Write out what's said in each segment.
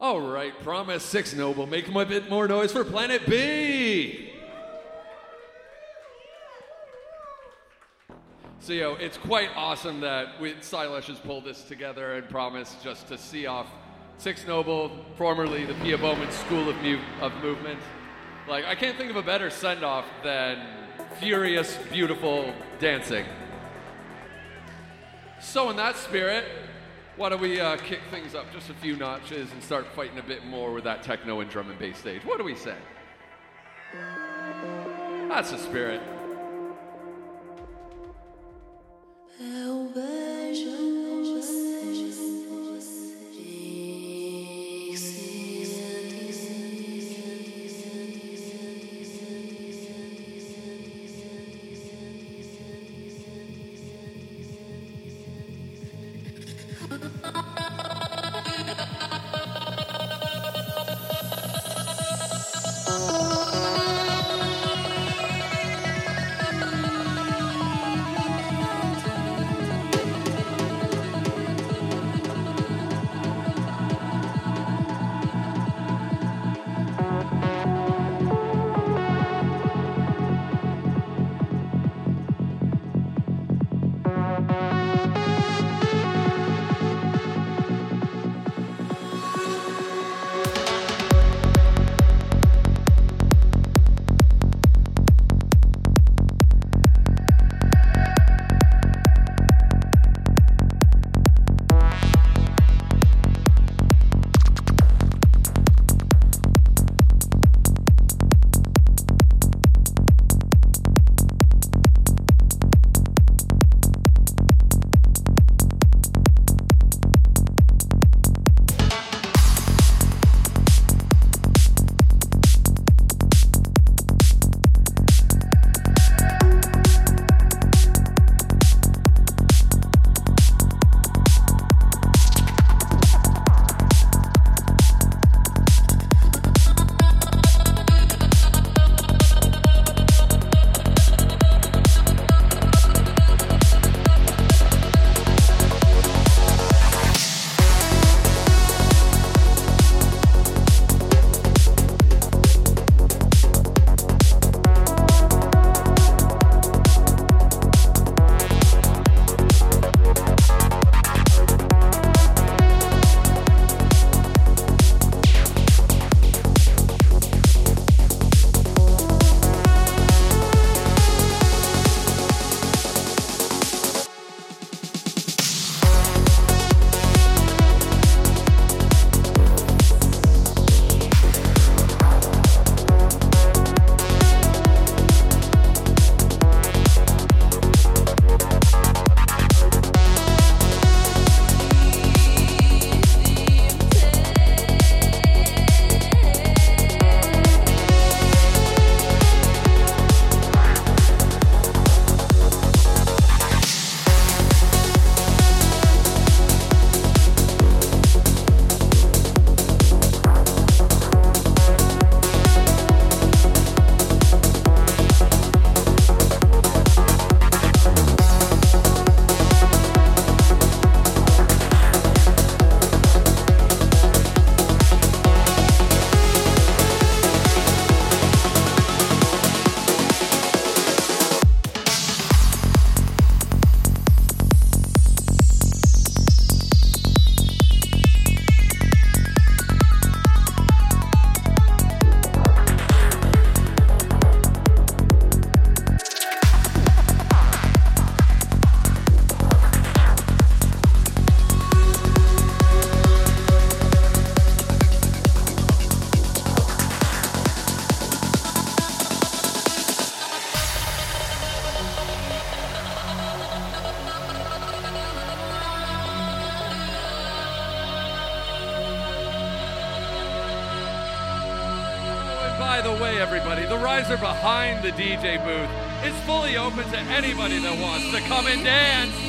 All right, promise six noble. Make him a bit more noise for Planet B. So, yo, it's quite awesome that we, psyLush has pulled this together and promised just to see off Six Noble, formerly the Pia Bouman School of, Mu- of Movement. Like, I can't think of a better send off than furious, beautiful dancing. So, in that spirit, why don't we uh, kick things up just a few notches and start fighting a bit more with that techno and drum and bass stage? What do we say? That's the spirit. The DJ booth is fully open to anybody that wants to come and dance.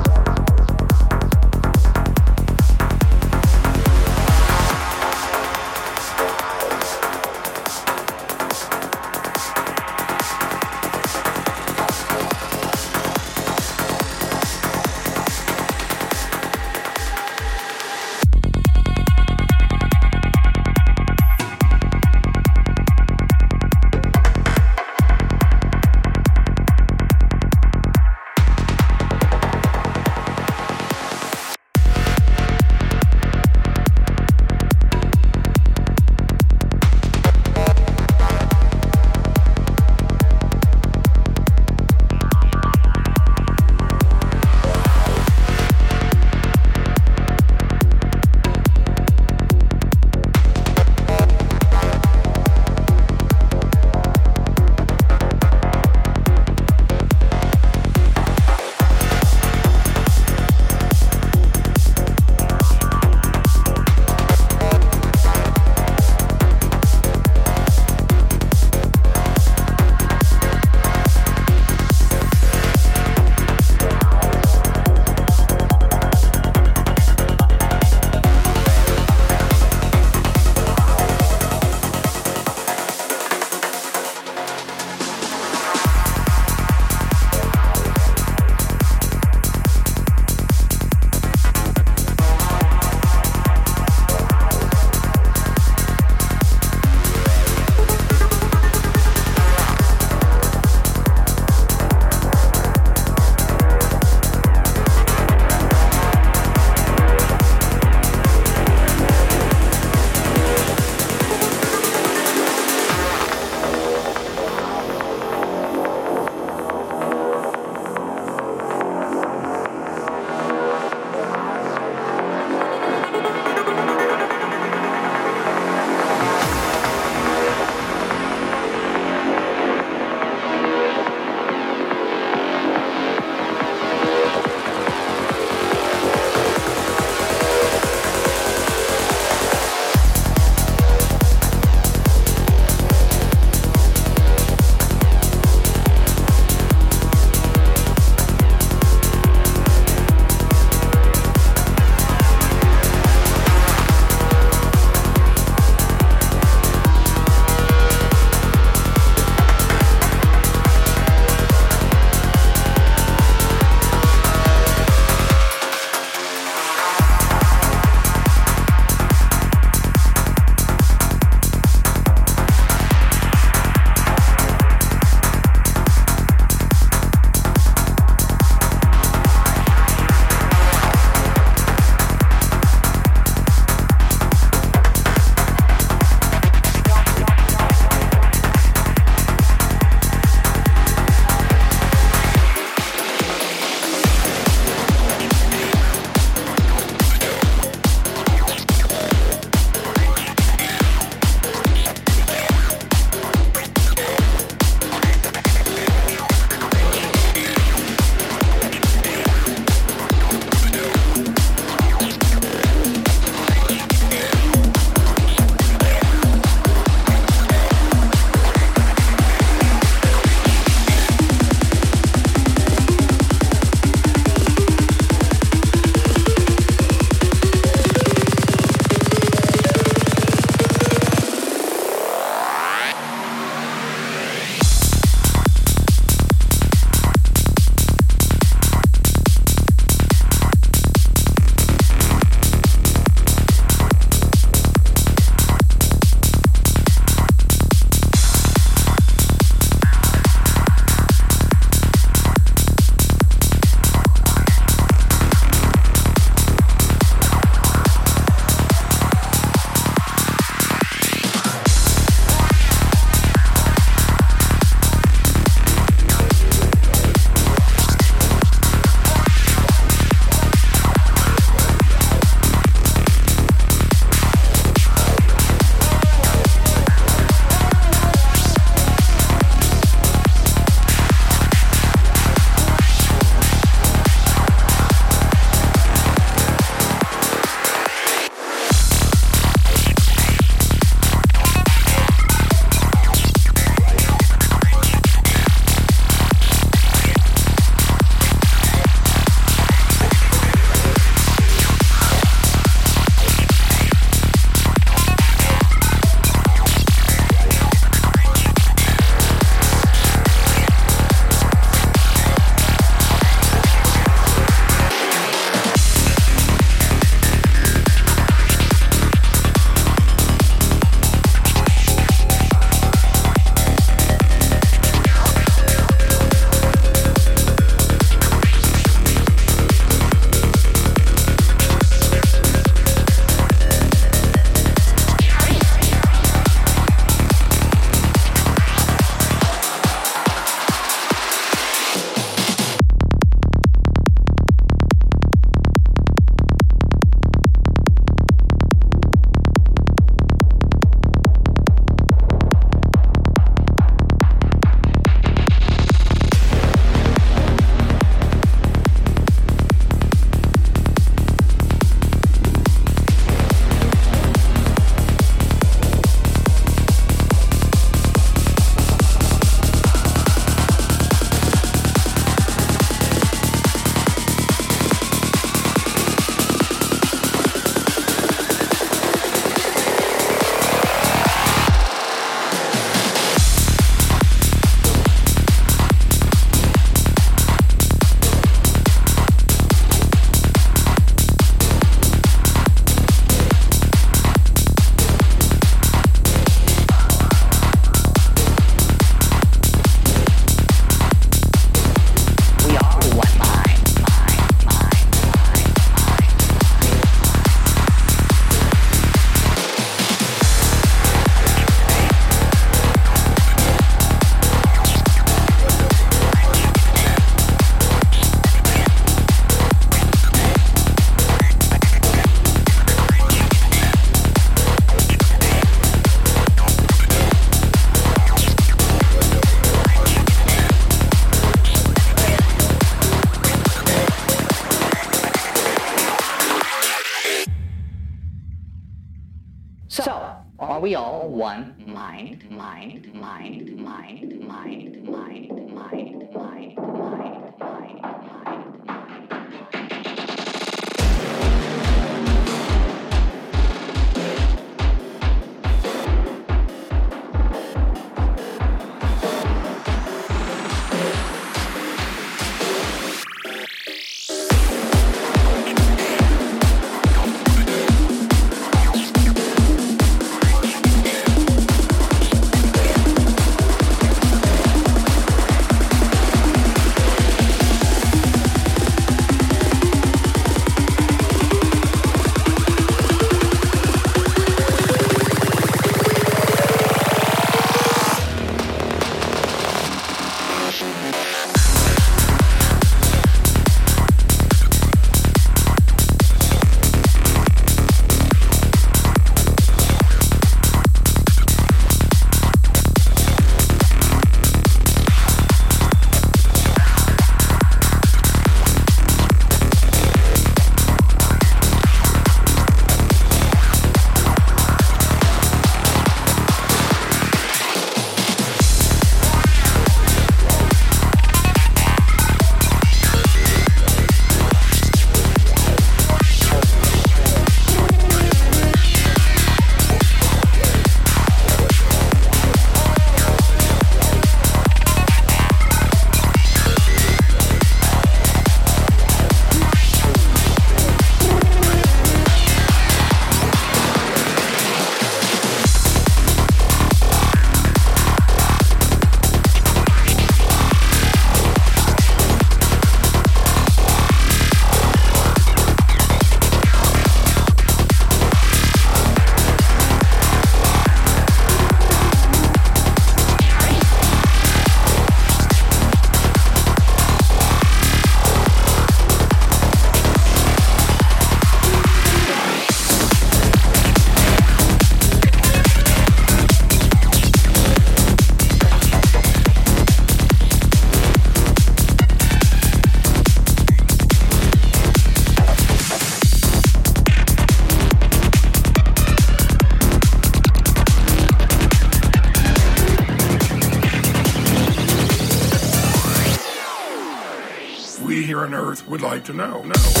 Earth would like to know. No.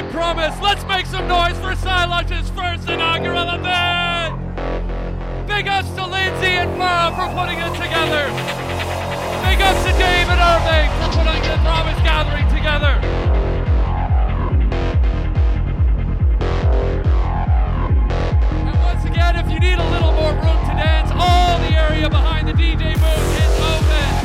I promise. Let's make some noise for psyLush's first inaugural event. Big ups to Lindsay and Bob for putting it together. Big ups to David Irving for putting the Promise Gathering together. And once again, if you need a little more room to dance, all the area behind the DJ booth is open.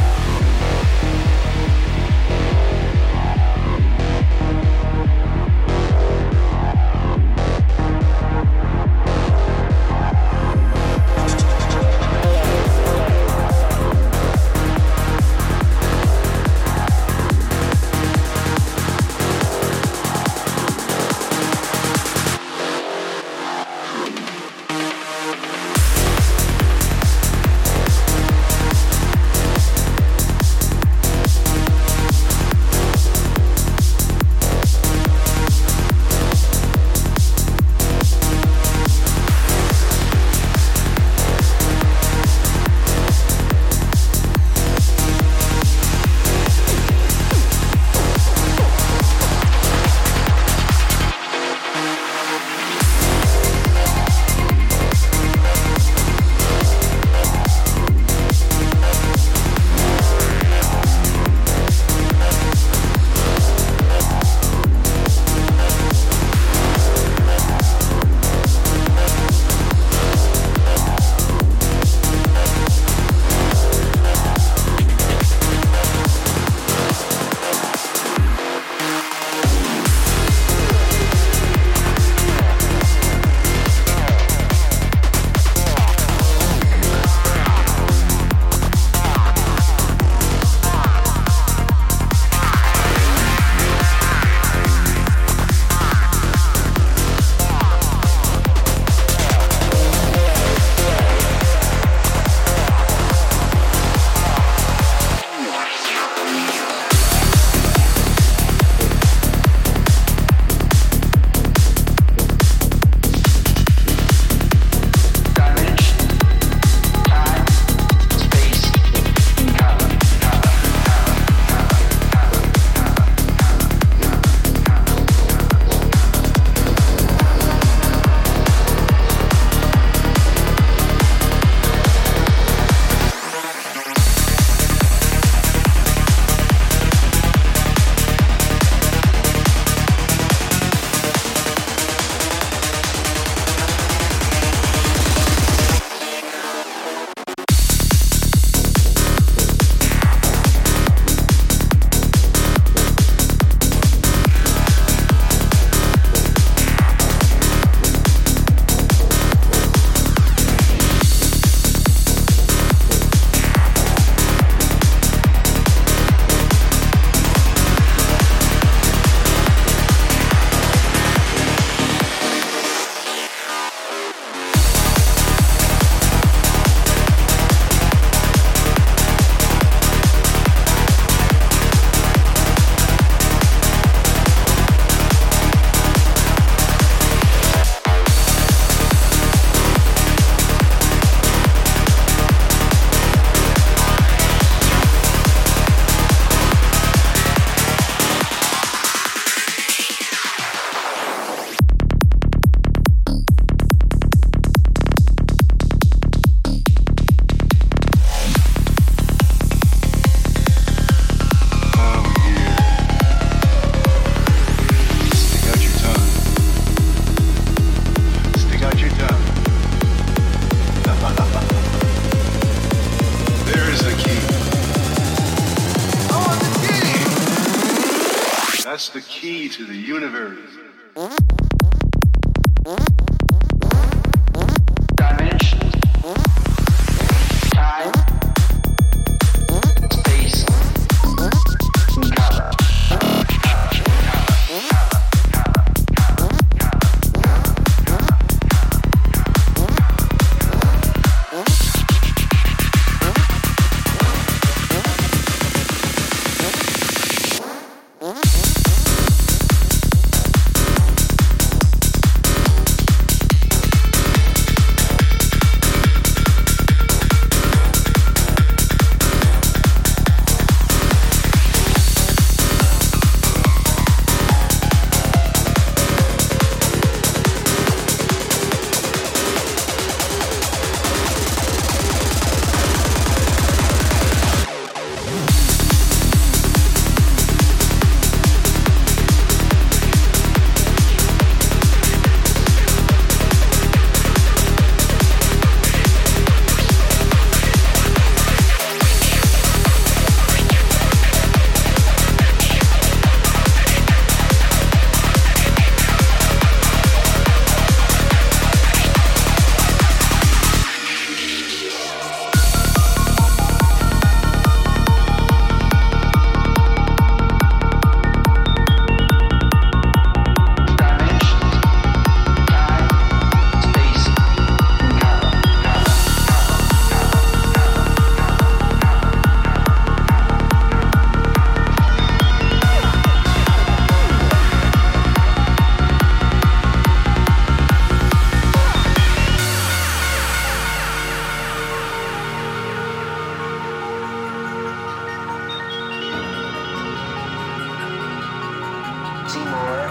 See more.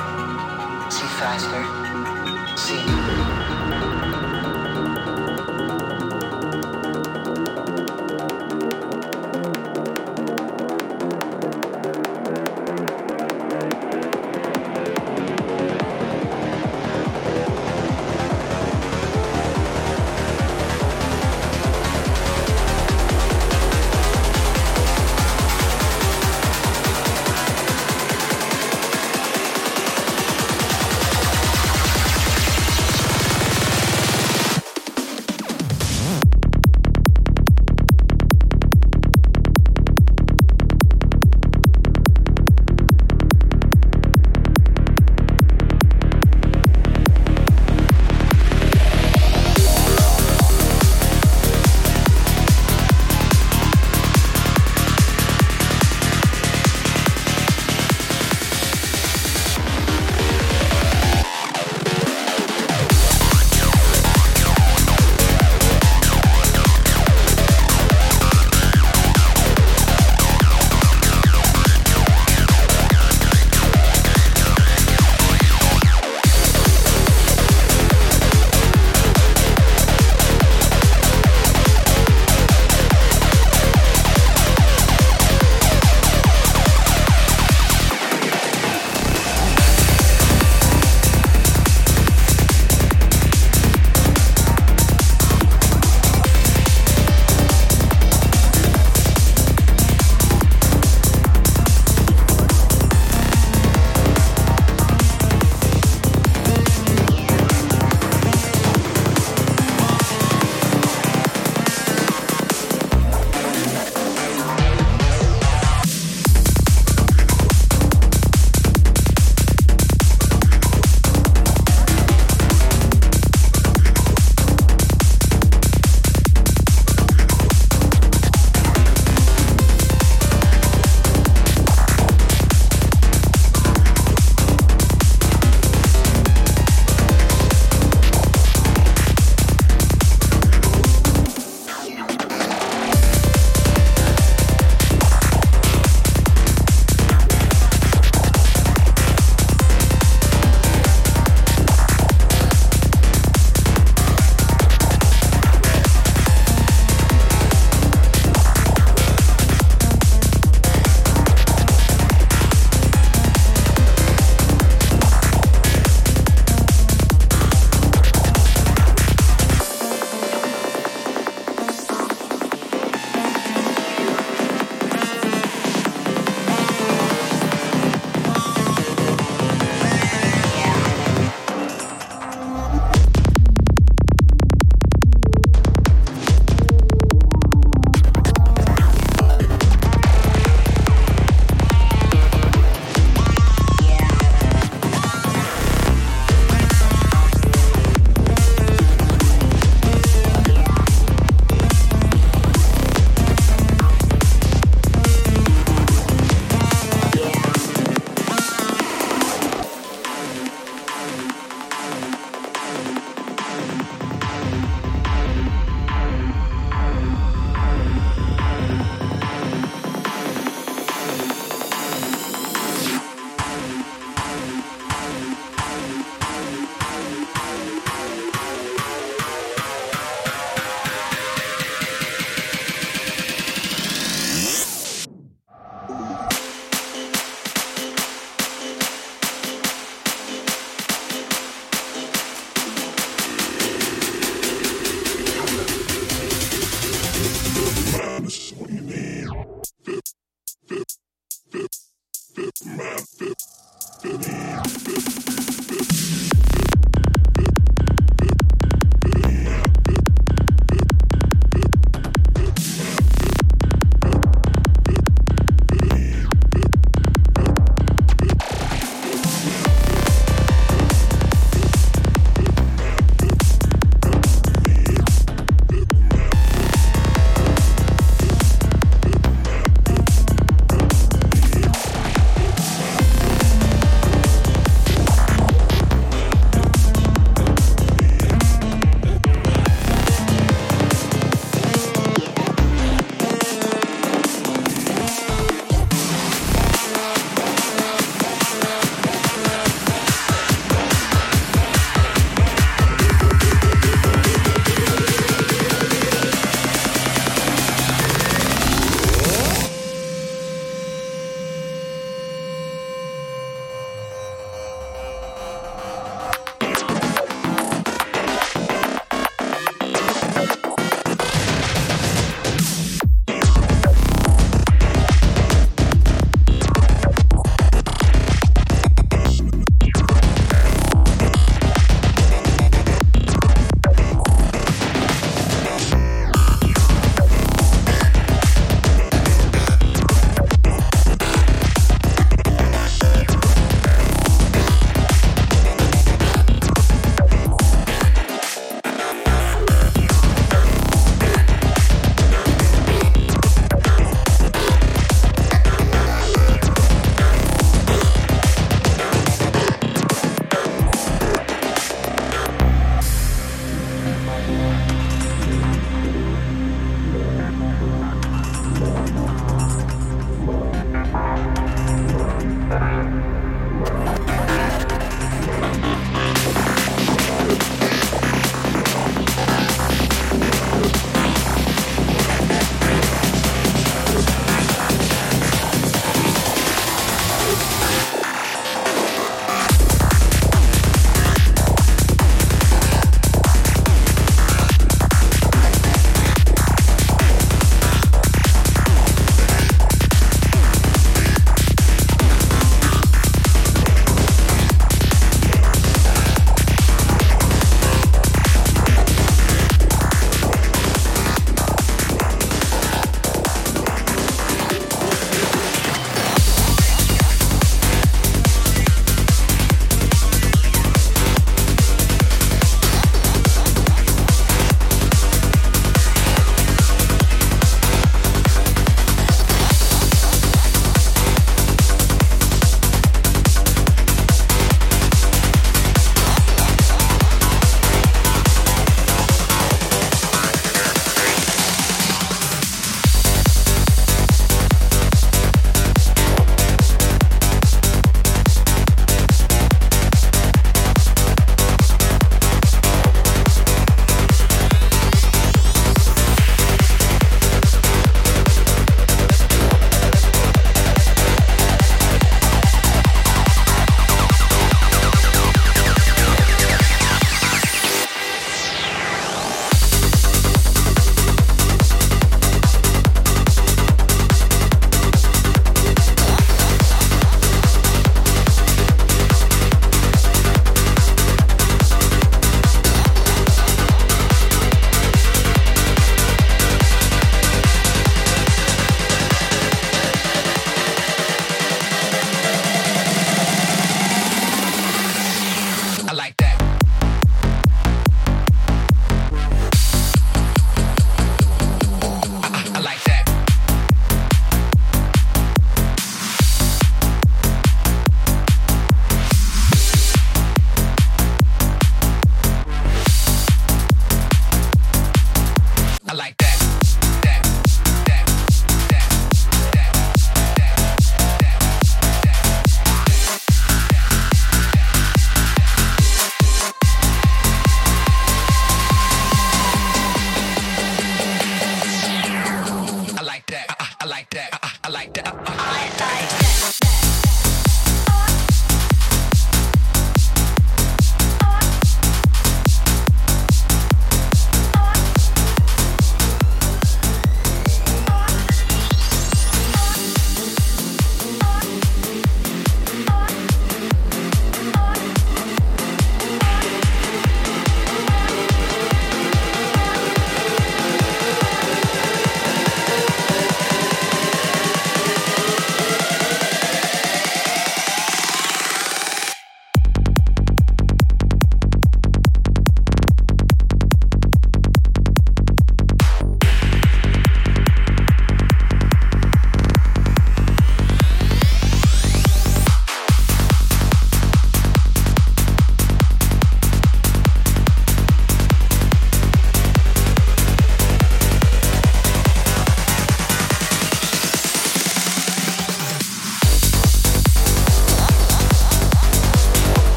See faster. See.